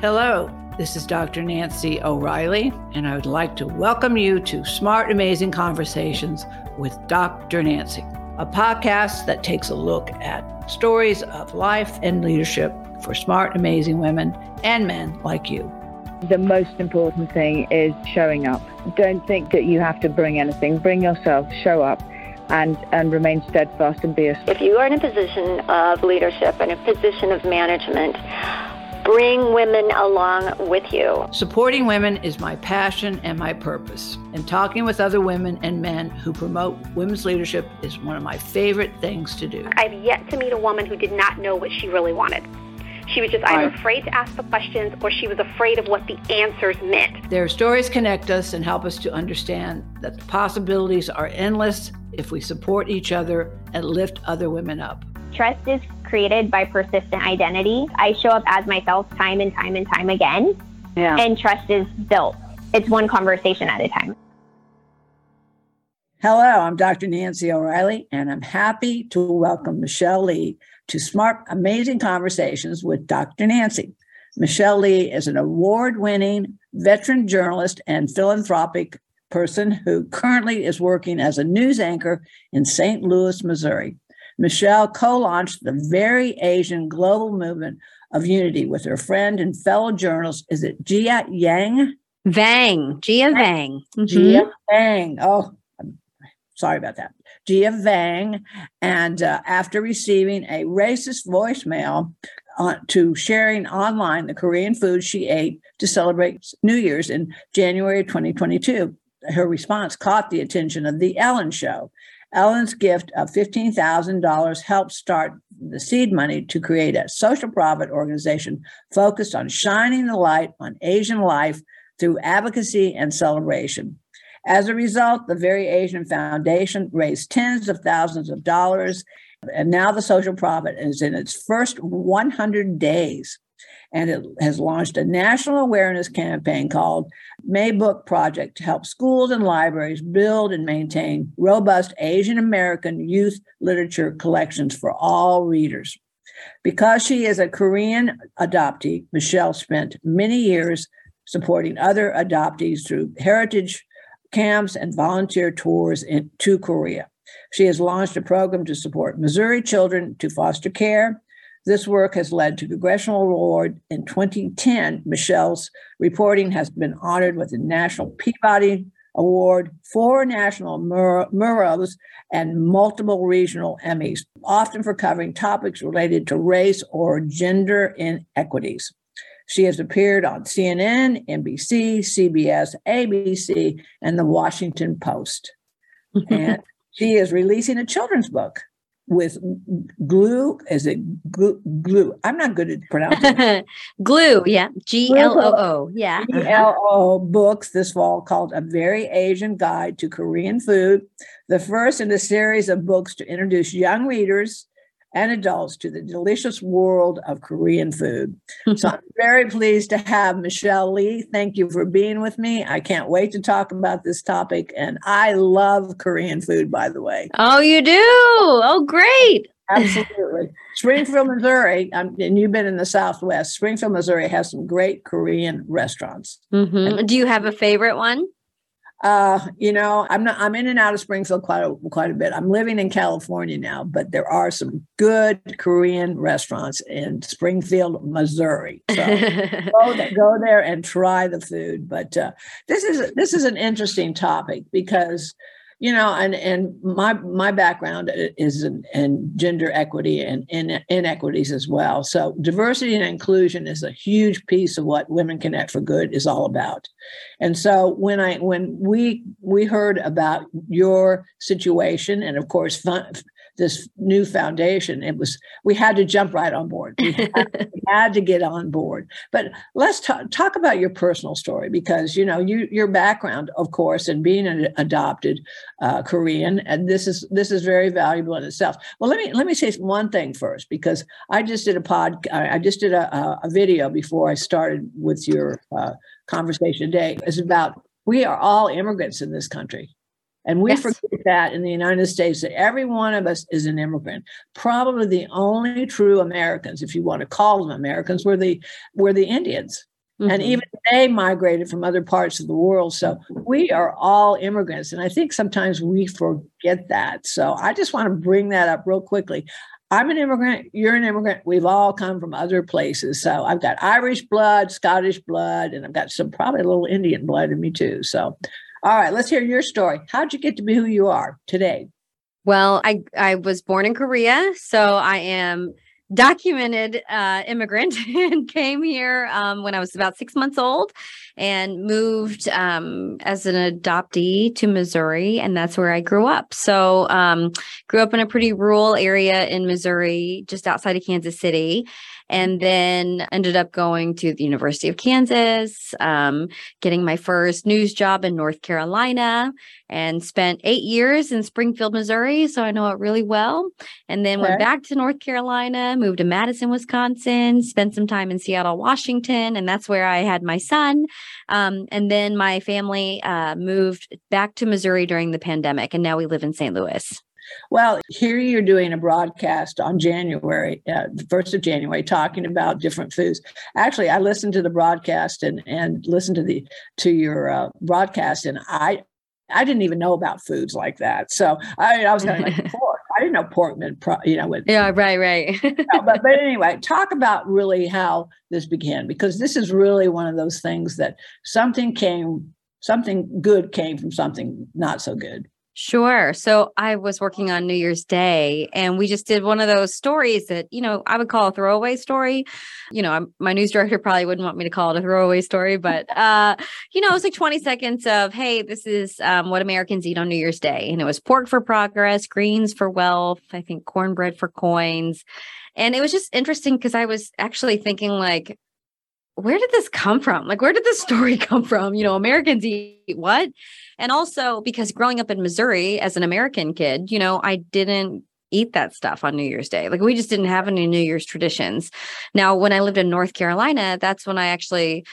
Hello, this is Dr. Nancy O'Reilly, and I would like to welcome you to Smart Amazing Conversations with Dr. Nancy, a podcast that takes a look at stories of life and leadership for smart, amazing women and men like you. The most important thing is showing up. Don't think that you have to bring anything. Bring yourself, show up, and, and remain steadfast and be a. If you are in a position of leadership and a position of management, bring women along with you. Supporting women is my passion and my purpose. And talking with other women and men who promote women's leadership is one of my favorite things to do. I've yet to meet a woman who did not know what she really wanted. She was just either afraid to ask the questions or she was afraid of what the answers meant. Their stories connect us and help us to understand that the possibilities are endless if we support each other and lift other women up. Trust is created by persistent identity. I show up as myself time and time and time again. Yeah. And trust is built. It's one conversation at a time. Hello, I'm Dr. Nancy O'Reilly, and I'm happy to welcome Michelle Lee to Smart Amazing Conversations with Dr. Nancy. Michelle Lee is an award winning veteran journalist and philanthropic person who currently is working as a news anchor in St. Louis, Missouri. Michelle co launched the Very Asian Global Movement of Unity with her friend and fellow journalist, is it Jia Yang? Vang, Gia Vang. Mhm. Gia Vang. Oh, I'm sorry about that. Gia Vang. And uh, after receiving a racist voicemail uh, to sharing online the Korean food she ate to celebrate New Year's in January of 2022, her response caught the attention of The Ellen Show. Ellen's gift of $15,000 helped start the seed money to create a social profit organization focused on shining the light on Asian life through advocacy and celebration. As a result, the Very Asian Foundation raised tens of thousands of dollars, and now the social profit is in its first 100 days. And it has launched a national awareness campaign called Maybook Project to help schools and libraries build and maintain robust Asian American youth literature collections for all readers. Because she is a Korean adoptee, Michelle spent many years supporting other adoptees through heritage camps and volunteer tours in, to Korea. She has launched a program to support Missouri children to foster care. This work has led to congressional award in 2010. Michelle's reporting has been honored with the National Peabody Award, four national Mur- Murrows, and multiple regional Emmys, often for covering topics related to race or gender inequities. She has appeared on CNN, NBC, CBS, ABC, and the Washington Post. and she is releasing a children's book with Gloo. Is it Gloo? Gloo? I'm not good at pronouncing Gloo, yeah. G L O O, yeah. Uh-huh. ELO books this fall called A Very Asian Guide to Korean Food, the first in a series of books to introduce young readers and adults to the delicious world of Korean food. so I'm very pleased to have Michelle Lee. Thank you for being with me. I can't wait to talk about this topic. And I love Korean food, by the way. Oh, you do? Oh, great. Absolutely. Springfield, Missouri, um, and you've been in the Southwest. Springfield, Missouri has some great Korean restaurants. Mhm. Do you have a favorite one? Uh, you know, I'm not. I'm in and out of Springfield quite a, quite a bit. I'm living in California now, but there are some good Korean restaurants in Springfield, Missouri. So go, there, go there and try the food. But uh, this is this is an interesting topic because you know, and and my my background is in, in gender equity and in inequities as well. So diversity and inclusion is a huge piece of what Women Connect for Good is all about. And so when I when we we heard about your situation, and of course, fun, this new foundation, it was we had to jump right on board. We had, we had to get on board. But let's talk, talk about your personal story because you know you your background, of course, and being an adopted uh, Korean, and this is this is very valuable in itself. Well, let me let me say one thing first because I just did a pod, I just did a, a, a video before I started with your uh, conversation today. It's about we are all immigrants in this country And we Yes. forget that in the United States that every one of us is an immigrant. Probably the United States that every one of us is an immigrant. Probably the only true Americans, if you want to call them Americans, were the were the Indians. And Mhm. even they migrated from other parts of the world. So we are all immigrants. And I think sometimes we forget that. So I just want to bring that up real quickly. I'm an immigrant. You're an immigrant. We've all come from other places. So I've got Irish blood, Scottish blood, and I've got some probably a little Indian blood in me too. So, all right, let's hear your story. How'd you get to be who you are today? Well, I I was born in Korea, so I am documented uh, immigrant and came here um, when I was about six months old and moved um, as an adoptee to Missouri, and that's where I grew up. So, um, grew up in a pretty rural area in Missouri, just outside of Kansas City. And then ended up going to the University of Kansas, um, getting my first news job in North Carolina, and spent eight years in Springfield, Missouri. So I know it really well. And then Okay. went back to North Carolina, moved to Madison, Wisconsin, spent some time in Seattle, Washington, and that's where I had my son. Um, and then my family uh, moved back to Missouri during the pandemic, and now we live in St. Louis. Well, here you're doing a broadcast on January, uh, the first of January, talking about different foods. Actually, I listened to the broadcast and and listened to the to your uh, broadcast, and I I didn't even know about foods like that. So I, I was kind of like pork. I didn't know pork meant pro, you know with Yeah, right, right. but but anyway, talk about really how this began because this is really one of those things that something came, something good came from something not so good. Sure. So I was working on New Year's Day and we just did one of those stories that, you know, I would call a throwaway story. You know, I'm, my news director probably wouldn't want me to call it a throwaway story, but, uh, you know, it was like 20 seconds of, hey, this is um, what Americans eat on New Year's Day. And it was pork for progress, greens for wealth, I think cornbread for coins. And it was just interesting because I was actually thinking, like, where did this come from? Like, where did this story come from? You know, Americans eat what? And also because growing up in Missouri as an American kid, you know, I didn't eat that stuff on New Year's Day. Like we just didn't have any New Year's traditions. Now, when I lived in North Carolina, that's when I actually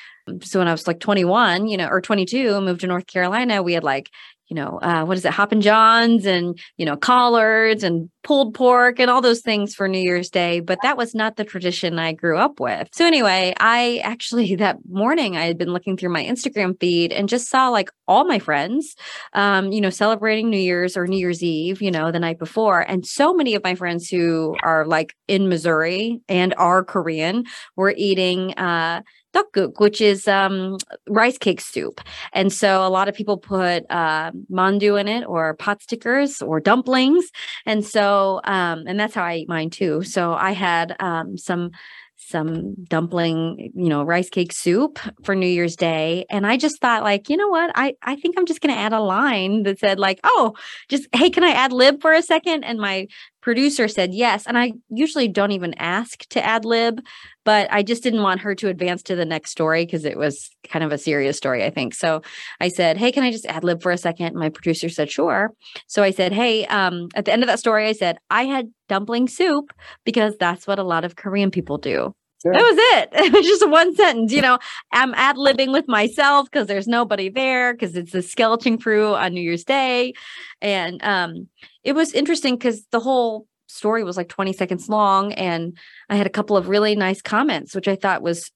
so when I was like 21, you know, or 22, moved to North Carolina, we had like you know, uh, what is it, Hoppin' Johns and, you know, collards and pulled pork and all those things for New Year's Day. But that was not the tradition I grew up with. So, anyway, I actually that morning I had been looking through my Instagram feed and just saw like all my friends, um, you know, celebrating New Year's or New Year's Eve, you know, the night before. And so many of my friends who are like in Missouri and are Korean were eating, uh, tteokguk, which is um, rice cake soup. And so a lot of people put uh, mandu in it or pot stickers or dumplings. And so, um, and that's how I eat mine too. So I had um, some some dumpling, you know, rice cake soup for New Year's Day. And I just thought, like, you know what? I, I think I'm just to add a line that said, like, oh, just, hey, can I ad lib for a second? And my producer said yes. And I usually don't even ask to ad lib, but I just didn't want her to advance to the next story because it was kind of a serious story, I think. So I said, hey, can I just ad lib for a second? And my producer said, sure. So I said, hey, um, at the end of that story, I said, I had dumpling soup because that's what a lot of Korean people do. Sure. That was it. It was just one sentence. You know, I'm ad libbing with myself because there's nobody there because it's the skeleton crew on New Year's Day. And um, it was interesting because the whole story was like 20 seconds long. And I had a couple of really nice comments, which I thought was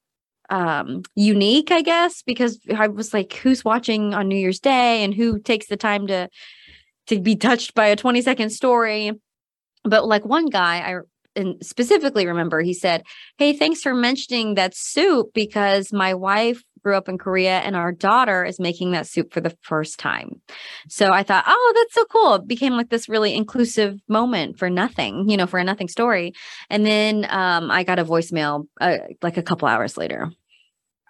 um unique i guess because i was like who's watching on new year's day and who takes the time to to be touched by a 20 second story but like one guy i and specifically remember he said hey thanks for mentioning that soup because my wife grew up in korea and our daughter is making that soup for the first time. So i thought oh that's so cool. It became like this really inclusive moment for nothing you know for a nothing story. And then um, i got a voicemail uh, like a couple hours later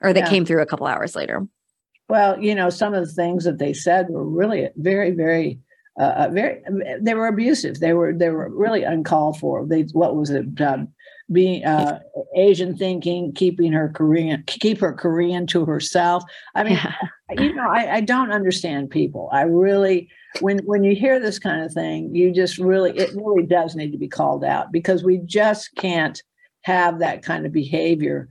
or that Yeah. came through a couple hours later. Well, you know, some of the things that they said were really very, very, uh, uh, very. They were abusive. They were they were really uncalled for. They what was it? Being uh, Asian thinking, keeping her Korean, keep her Korean to herself. I mean, yeah. you know, I, I don't understand people. I really, when when you hear this kind of thing, you just really, it really does need to be called out because we just can't have that kind of behavior.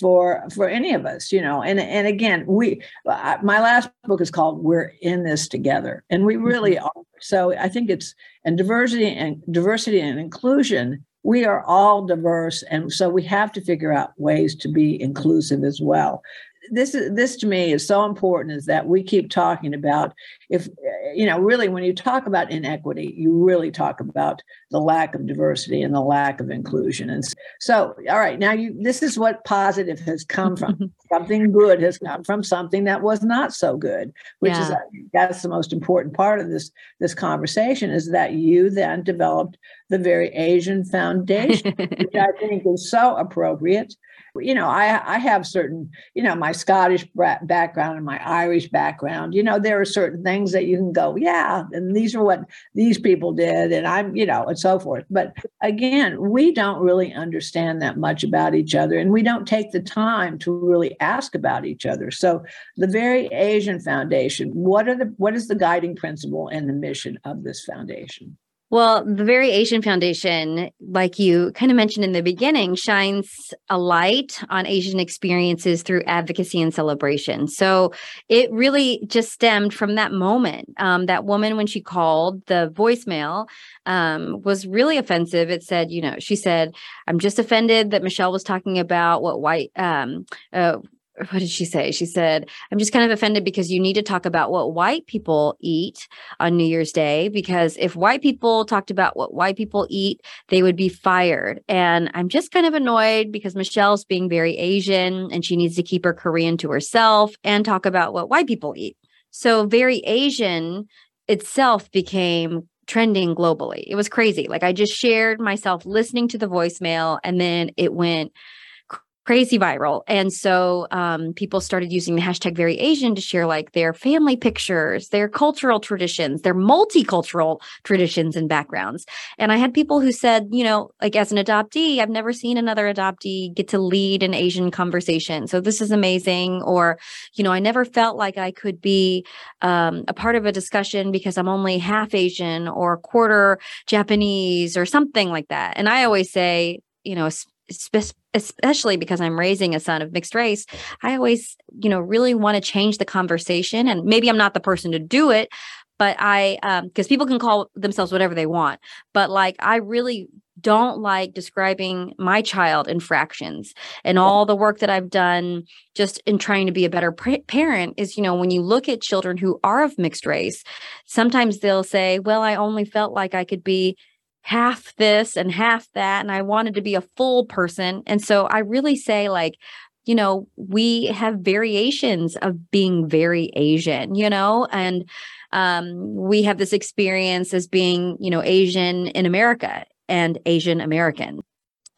For for any of us you know and and again we my last book is called we're in this together and we really mm-hmm. are so i think it's and diversity and diversity and inclusion we are all diverse and so we have to figure out ways to be inclusive as well this is this to me is so important is that we keep talking about if you know really when you talk about inequity you really talk about the lack of diversity and the lack of inclusion. And so all right now you this is what positive has come from. Something good has come from something that was not so good which yeah. is that's the most important part of this this conversation is that you then developed the very asian foundation which i think is so appropriate you know, I I have certain, you know, my Scottish background and my Irish background. You know, there are certain things that you can go, yeah, and these are what these people did, and I'm, you know, and so forth. But again, we don't really understand that much about each other, and we don't take the time to really ask about each other. So, the Very Asian Foundation, what are the what is the guiding principle and the mission of this foundation? Well, the Very Asian Foundation, like you kind of mentioned in the beginning, shines a light on Asian experiences through advocacy and celebration. So it really just stemmed from that moment. Um, that woman, when she called, the voicemail um, was really offensive. It said, you know, she said, I'm just offended that Michelle was talking about what white, um, uh, what did she say? She said, I'm just kind of offended because you need to talk about what white people eat on New Year's Day. Because if white people talked about what white people eat, they would be fired. And I'm just kind of annoyed because Michelle's being very Asian and she needs to keep her Korean to herself and talk about what white people eat. So, very Asian itself became trending globally. It was crazy. Like I just shared myself listening to the voicemail and then it went crazy viral. And so um, people started using the hashtag very Asian to share like their family pictures, their cultural traditions, their multicultural traditions and backgrounds. And I had people who said, you know, like as an adoptee, I've never seen another adoptee get to lead an Asian conversation. So this is amazing. Or, you know, I never felt like I could be um, a part of a discussion because I'm only half Asian or quarter Japanese or something like that. And I always say, you know, especially because I'm raising a son of mixed race, I always, you know, really want to change the conversation. And maybe I'm not the person to do it, but I, because um, people can call themselves whatever they want, but like I really don't like describing my child in fractions and all the work that I've done just in trying to be a better parent is you know when you look at children who are of mixed race sometimes they'll say well I only felt like I could be half this and half that and I wanted to be a full person. And so I really say like you know, we have variations of being very Asian, you know, and um, we have this experience as being, you know, Asian in America and Asian American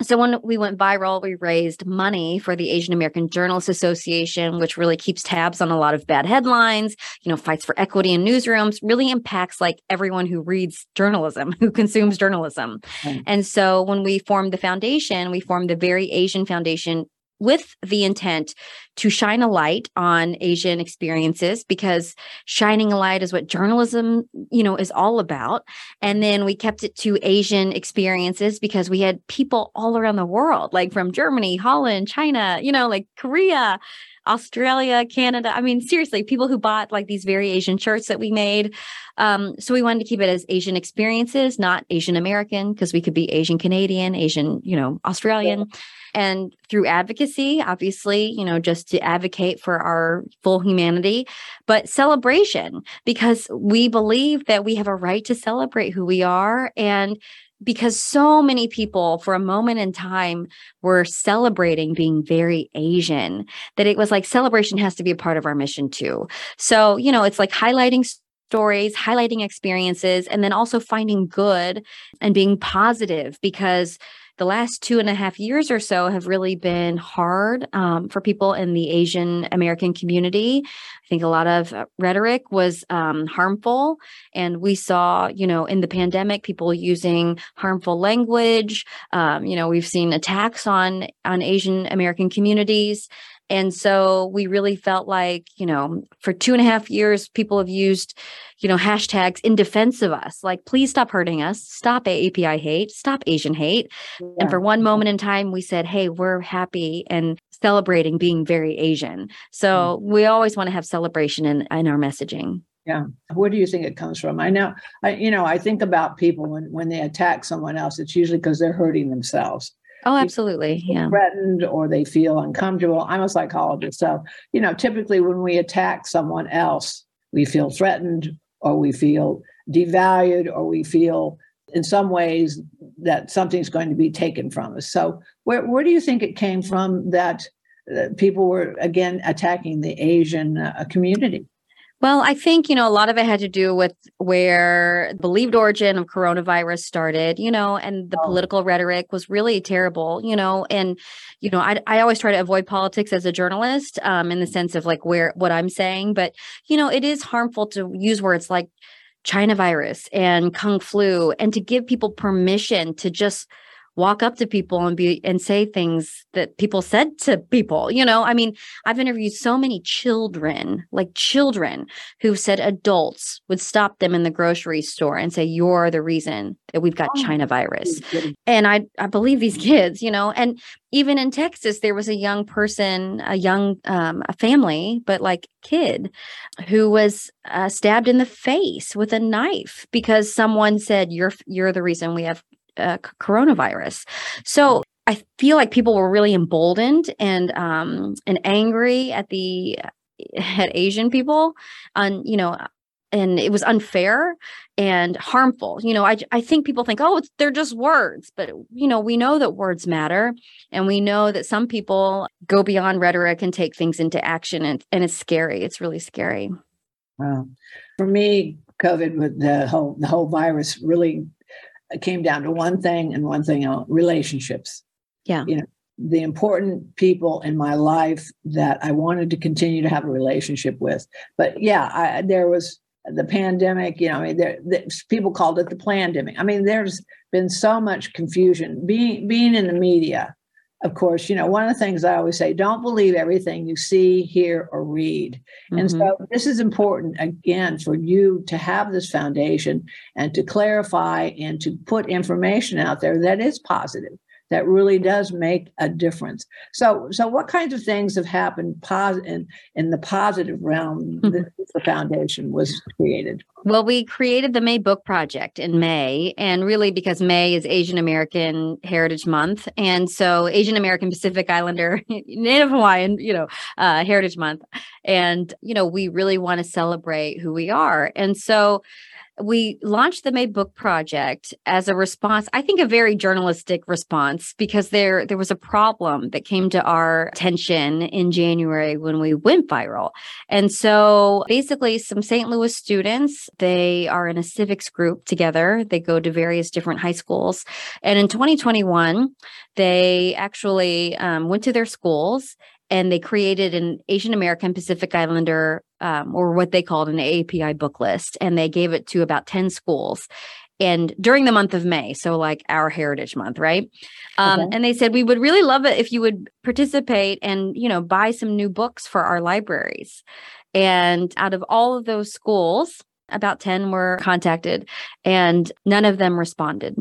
so when we went viral we raised money for the asian american journalists association which really keeps tabs on a lot of bad headlines you know fights for equity in newsrooms really impacts like everyone who reads journalism who consumes journalism mm. and so when we formed the foundation we formed the very asian foundation with the intent to shine a light on Asian experiences because shining a light is what journalism, you know, is all about. And then we kept it to Asian experiences because we had people all around the world, like from Germany, Holland, China, you know, like Korea, Australia, Canada. I mean, seriously, people who bought like these very Asian shirts that we made. Um, so we wanted to keep it as Asian experiences, not Asian American, because we could be Asian Canadian, Asian, you know, Australian. Yeah and through advocacy, obviously, you know, just to advocate for our full humanity, but celebration because we believe that we have a right to celebrate who we are. And because so many people for a moment in time were celebrating being very Asian, that it was like celebration has to be a part of our mission too. So, you know, it's like highlighting stories, highlighting experiences, and then also finding good and being positive because the last two and a half years or so have really been hard um, for people in the Asian American community. I think a lot of uh, rhetoric was um, harmful. And we saw, you know, in the pandemic, people using harmful language. Um, you know, we've seen attacks on on Asian American communities. And so we really felt like, you know, for two and a half years, people have used, you know, hashtags in defense of us, like, please stop hurting us, stop AAPI hate, stop Asian hate. Yeah. And for one moment in time, we said, hey, we're happy and celebrating being very Asian. So mm-hmm. we always want to have celebration in, in our messaging. Yeah. Where do you think it comes from? I know, I, you know, I think about people when, when they attack someone else, it's usually because they're hurting themselves. Oh, absolutely. Yeah. Threatened or they feel uncomfortable. I'm a psychologist. So, you know, typically when we attack someone else, we feel threatened or we feel devalued or we feel in some ways that something's going to be taken from us. So, where, where do you think it came from that uh, people were again attacking the Asian uh, community? Well, I think, you know, a lot of it had to do with where the believed origin of coronavirus started, you know, and the oh. political rhetoric was really terrible, you know, and, you know, I, I always try to avoid politics as a journalist um, in the sense of like where what I'm saying, but, you know, it is harmful to use words like China virus and Kung flu and to give people permission to just walk up to people and be and say things that people said to people you know? I mean i've interviewed so many children like children who said adults would stop them in the grocery store and say you're the reason that we've got oh, china virus. and i i believe these kids you know? And even in texas there was a young person a young um, a family but like kid who was uh, stabbed in the face with a knife because someone said you're you're the reason we have uh, coronavirus. So I feel like people were really emboldened and um, and angry at the at Asian people, and you know, and it was unfair and harmful. You know, I I think people think, oh, they're just words, but you know, we know that words matter, and we know that some people go beyond rhetoric and take things into action, and and it's scary. It's really scary. Wow, for me, COVID with the whole the whole virus really it came down to one thing and one thing else relationships. Yeah. You know, the important people in my life that I wanted to continue to have a relationship with. But yeah, I, there was the pandemic, you know, I mean, there, there, people called it the pandemic. I mean, there's been so much confusion being being in the media of course, you know, one of the things I always say, don't believe everything you see, hear, or read. Mm-hmm. And so mm-hmm. this is important, again, for you to have this foundation and to clarify and to put information out there that is positive that really does make a difference. So, so what kinds of things have happened pos- in, in the positive realm mm-hmm. the foundation was created? Well, we created the May Book Project in May, and really because May is Asian American Heritage Month, and so Asian American Pacific Islander Native Hawaiian, you know, uh, Heritage Month, and you know we really want to celebrate who we are, and so we launched the May Book Project as a response, I think a very journalistic response, because there there was a problem that came to our attention in January when we went viral. And so basically some St. Louis students, they are in a civics group together. They go to various different high schools. And in 2021, they actually um, went to their schools and they created an Asian American Pacific Islander, um, or what they called an API book list, and they gave it to about 10 schools. And during the month of May, so like our Heritage Month, right? Um, okay. And they said we would really love it if you would participate and you know buy some new books for our libraries. And out of all of those schools, about 10 were contacted and none of them responded.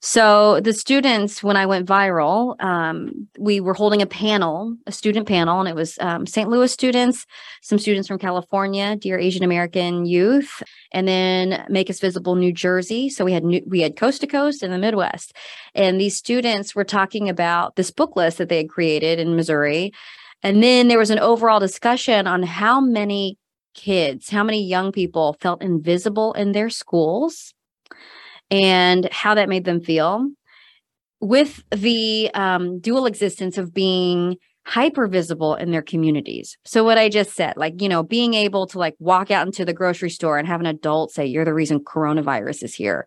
So the students, when I went viral, um, we were holding a panel, a student panel, and it was um, St. Louis students, some students from California, Dear Asian American Youth, and then Make Us Visible New Jersey. So we had new, we had coast to coast in the Midwest, and these students were talking about this book list that they had created in Missouri. And then there was an overall discussion on how many kids, how many young people felt invisible in their schools and how that made them feel with the um, dual existence of being hyper visible in their communities. So what I just said, like, you know, being able to like walk out into the grocery store and have an adult say, you're the reason coronavirus is here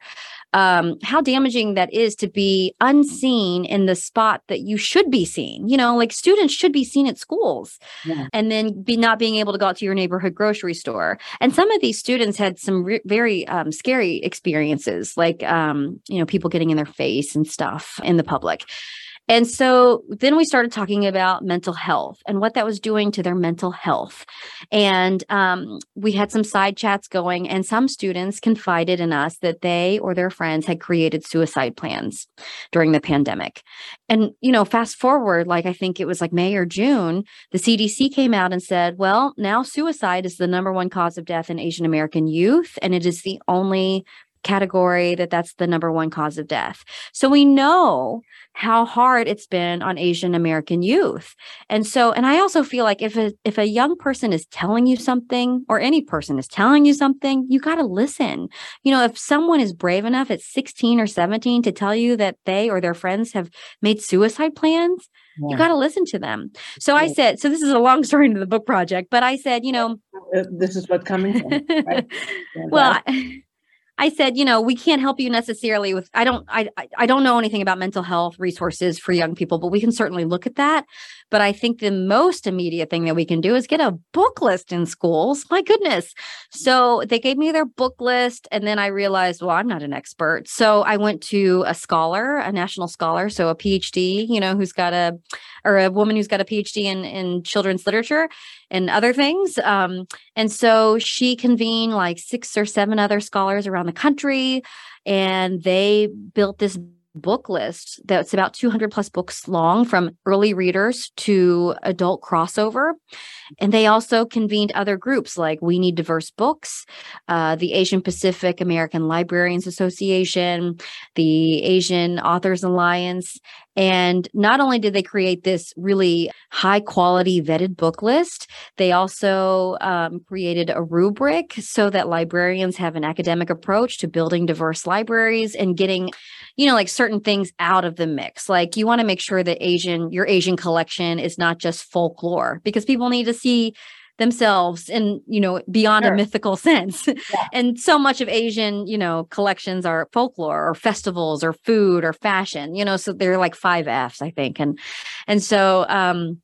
um, how damaging that is to be unseen in the spot that you should be seen. You know, like students should be seen at schools, yeah. and then be not being able to go out to your neighborhood grocery store. And some of these students had some re- very um, scary experiences, like um, you know, people getting in their face and stuff in the public. And so then we started talking about mental health and what that was doing to their mental health. And um, we had some side chats going, and some students confided in us that they or their friends had created suicide plans during the pandemic. And, you know, fast forward, like I think it was like May or June, the CDC came out and said, well, now suicide is the number one cause of death in Asian American youth, and it is the only category that that's the number one cause of death. So we know how hard it's been on Asian American youth. And so and I also feel like if a if a young person is telling you something or any person is telling you something, you got to listen. You know, if someone is brave enough at 16 or 17 to tell you that they or their friends have made suicide plans, yeah. you got to listen to them. So. I said, so this is a long story into the book project, but I said, you know, uh, this is what's coming from. Right? well, I said, you know, we can't help you necessarily with I don't I I don't know anything about mental health resources for young people, but we can certainly look at that. But I think the most immediate thing that we can do is get a book list in schools. My goodness. So they gave me their book list and then I realized, well, I'm not an expert. So I went to a scholar, a national scholar, so a PhD, you know, who's got a or a woman who's got a PhD in in children's literature and other things. Um, and so she convened like six or seven other scholars around the country, and they built this book list that's about 200 plus books long from early readers to adult crossover. And they also convened other groups like We Need Diverse Books, uh, the Asian Pacific American Librarians Association, the Asian Authors Alliance, and not only did they create this really high quality vetted book list, they also um, created a rubric so that librarians have an academic approach to building diverse libraries and getting, you know, like certain things out of the mix. Like you want to make sure that Asian, your Asian collection is not just folklore because people need to see themselves in you know beyond sure. a mythical sense yeah. and so much of asian you know collections are folklore or festivals or food or fashion you know so they're like five f's i think and and so um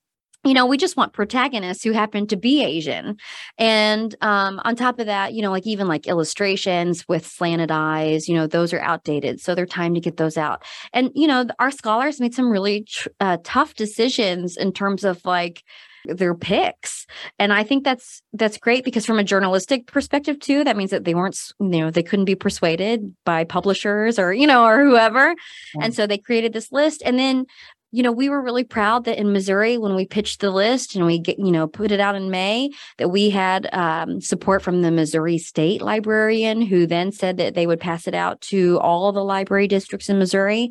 you know, we just want protagonists who happen to be Asian. And um, on top of that, you know, like even like illustrations with slanted eyes, you know, those are outdated. So they're time to get those out. And, you know, our scholars made some really tr- uh, tough decisions in terms of like, their picks and i think that's that's great because from a journalistic perspective too that means that they weren't you know they couldn't be persuaded by publishers or you know or whoever yeah. and so they created this list and then you know, we were really proud that in Missouri, when we pitched the list and we get, you know, put it out in May, that we had um, support from the Missouri State Librarian, who then said that they would pass it out to all the library districts in Missouri.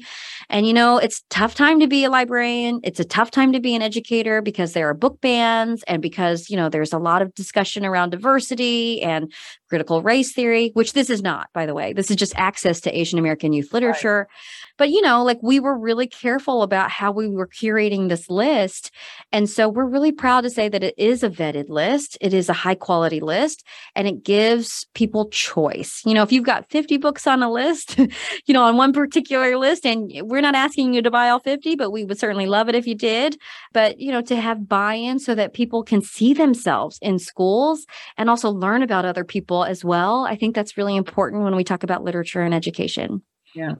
And, you know, it's tough time to be a librarian. It's a tough time to be an educator because there are book bans and because, you know, there's a lot of discussion around diversity and critical race theory, which this is not, by the way. This is just access to Asian American youth literature. Right. But, you know, like we were really careful about how we were curating this list. And so we're really proud to say that it is a vetted list, it is a high quality list, and it gives people choice. You know, if you've got 50 books on a list, you know, on one particular list, and we're not asking you to buy all 50, but we would certainly love it if you did. But, you know, to have buy in so that people can see themselves in schools and also learn about other people as well. I think that's really important when we talk about literature and education. Yeah.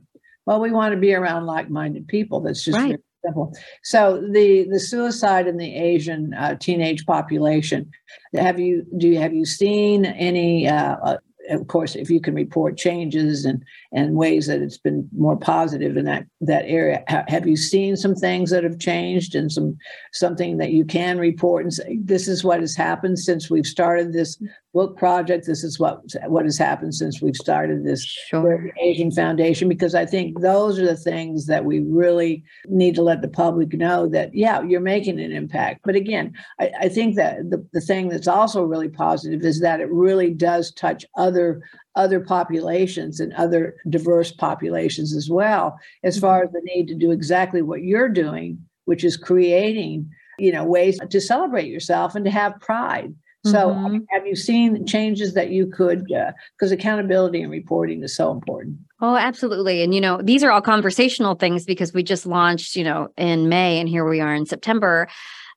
Well, we want to be around like-minded people. That's just right. Simple. So the the suicide in the Asian uh, teenage population. Have you do you have you seen any uh, uh of course, if you can report changes and and ways that it's been more positive in that that area, have you seen some things that have changed and some something that you can report and say this is what has happened since we've started this book project? This is what what has happened since we've started this sure. Asian Foundation because I think those are the things that we really need to let the public know that yeah, you're making an impact. But again, I, I think that the, the thing that's also really positive is that it really does touch other other populations and other diverse populations as well as far as the need to do exactly what you're doing which is creating you know ways to celebrate yourself and to have pride so mm-hmm. have you seen changes that you could because uh, accountability and reporting is so important Oh, absolutely. And, you know, these are all conversational things because we just launched, you know, in May and here we are in September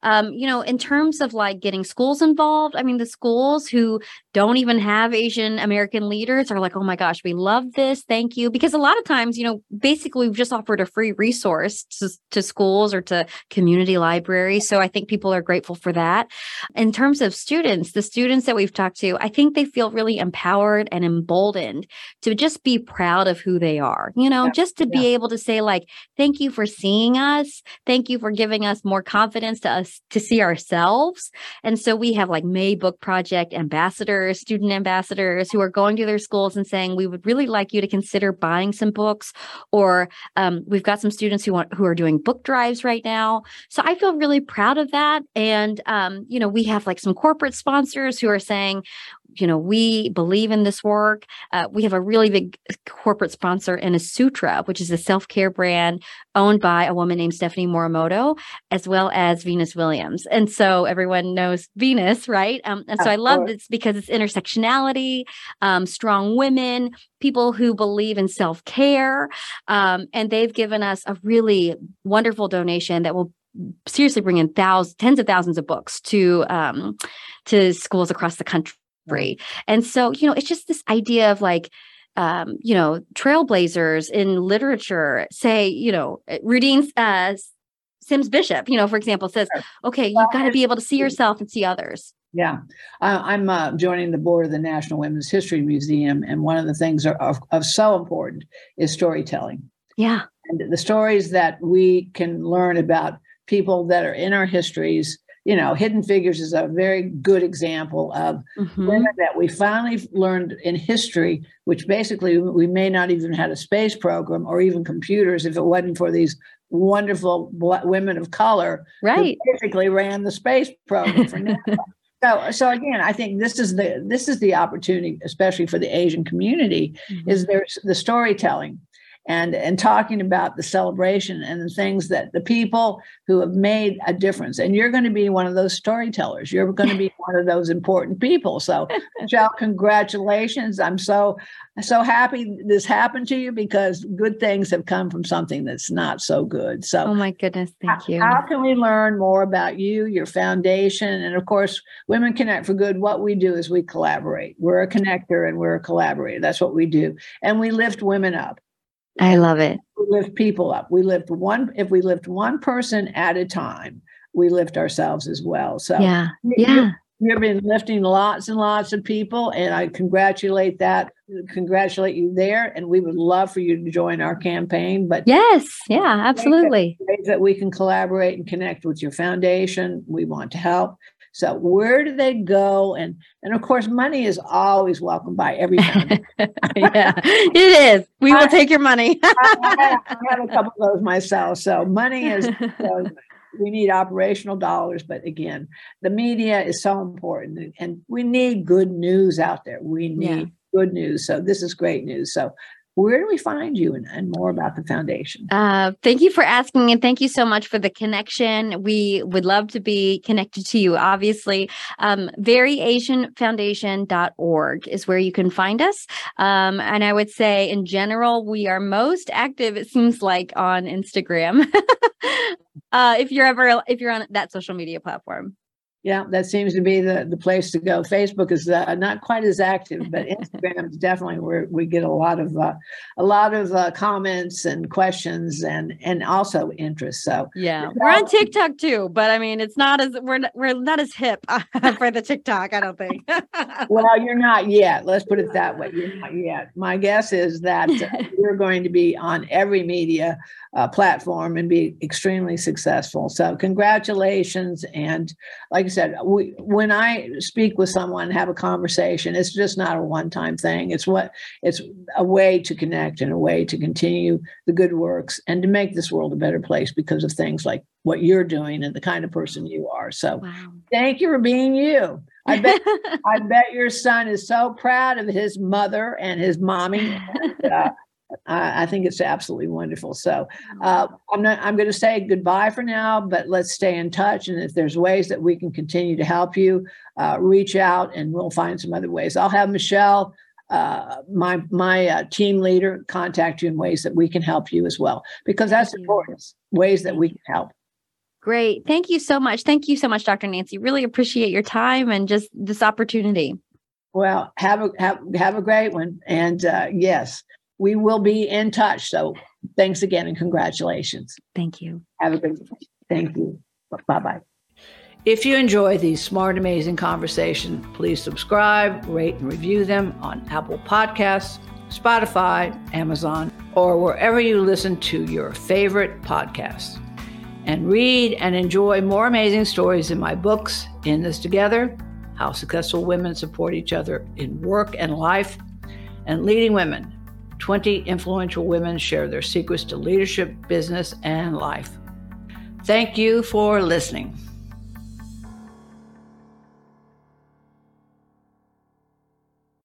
um, you know, in terms of like getting schools involved, I mean, the schools who don't even have Asian American leaders are like, oh my gosh, we love this. Thank you. Because a lot of times, you know, basically we've just offered a free resource to, to schools or to community libraries. So I think people are grateful for that. In terms of students, the students that we've talked to, I think they feel really empowered and emboldened to just be proud of who they are, you know, yeah. just to yeah. be able to say, like, thank you for seeing us. Thank you for giving us more confidence to us to see ourselves. And so we have like May Book Project ambassadors, student ambassadors who are going to their schools and saying, we would really like you to consider buying some books. Or um, we've got some students who want who are doing book drives right now. So I feel really proud of that. And um, you know, we have like some corporate sponsors who are saying, you know, we believe in this work. Uh, we have a really big corporate sponsor in Asutra, which is a self care brand owned by a woman named Stephanie Morimoto, as well as Venus Williams. And so everyone knows Venus, right? Um, and so I love this because it's intersectionality, um, strong women, people who believe in self care. Um, and they've given us a really wonderful donation that will seriously bring in thousands, tens of thousands of books to um, to schools across the country free. And so, you know, it's just this idea of like, um, you know, trailblazers in literature say, you know, eh, Rudine uh, Sims Bishop, you know, for example, says, okay, you've got to be able to see yourself and see others. Yeah, uh, I'm uh, joining the board of the National Women's History Museum, and one of the things are, of, of so important is storytelling. Yeah, and the stories that we can learn about people that are in our histories you know, Hidden Figures is a very good example of mm-hmm. women that we finally learned in history, which basically we may not even had a space program or even computers if it wasn't for these wonderful black women of color right. who basically ran the space program for NASA. so, so again, I think this is the this is the opportunity, especially for the Asian community, mm-hmm. is there's the storytelling and and talking about the celebration and the things that the people who have made a difference. And you're going to be one of those storytellers. You're going to be one of those important people. So Michelle congratulations. I'm so so happy this happened to you because good things have come from something that's not so good. So oh my goodness thank you. how can we learn more about you your foundation and of course women connect for good. What we do is we collaborate. We're a connector and we're a collaborator. That's what we do. And we lift women up I love it. We lift people up. We lift one, if we lift one person at a time, we lift ourselves as well. So, yeah, yeah. You've been lifting lots and lots of people, and I congratulate that, congratulate you there. And we would love for you to join our campaign. But yes, yeah, absolutely. Ways that we can collaborate and connect with your foundation. We want to help. So where do they go? And and of course, money is always welcome by every family. yeah, it is. We will take your money. I, I, have a couple of those myself. So money is. We need operational dollars, but again, the media is so important, and we need good news out there. We need yeah. good news. So this is great news. So where do we find you and, and more about the foundation? Uh, thank you for asking, and thank you so much for the connection. We would love to be connected to you, obviously. Um, veryasianfoundation.org is where you can find us. Um, and I would say, in general, we are most active, it seems like, on Instagram. uh, if you're ever if you're on that social media platform. Yeah, that seems to be the, the place to go. Facebook is uh, not quite as active, but Instagram is definitely where we get a lot of uh, a lot of uh, comments and questions and and also interest. So yeah, we're on TikTok too, but I mean, it's not as we're we're not as hip for the TikTok. I don't think. well, you're not yet. Let's put it that way. You're not yet. My guess is that uh, you're going to be on every media uh, platform and be extremely successful. So congratulations and like said, we, when I speak with someone, have a conversation, it's just not a one-time thing. It's what it's a way to connect and a way to continue the good works and to make this world a better place because of things like what you're doing and the kind of person you are. So wow. thank you for being you. I bet I bet your son is so proud of his mother and his mommy. And, uh, I, I think it's absolutely wonderful. So uh, I'm not. I'm going to say goodbye for now, but let's stay in touch. And if there's ways that we can continue to help you, uh, reach out, and we'll find some other ways. I'll have Michelle. Uh, my my uh, team leader contact you in ways that we can help you as well because that's important ways that we can help Great. Thank you so much. Thank you so much, Dr. Nancy. Really appreciate your time and just this opportunity. Well, have a have, have a great one. And uh, yes, we will be in touch. So thanks again and congratulations. Thank you. Have a good one. Thank you. Bye bye. If you enjoy these smart, amazing conversations, please subscribe, rate, and review them on Apple Podcasts, Spotify, Amazon, or wherever you listen to your favorite podcasts. And read and enjoy more amazing stories in my books, In This Together How Successful Women Support Each Other in Work and Life, and Leading Women 20 Influential Women Share Their Secrets to Leadership, Business, and Life. Thank you for listening.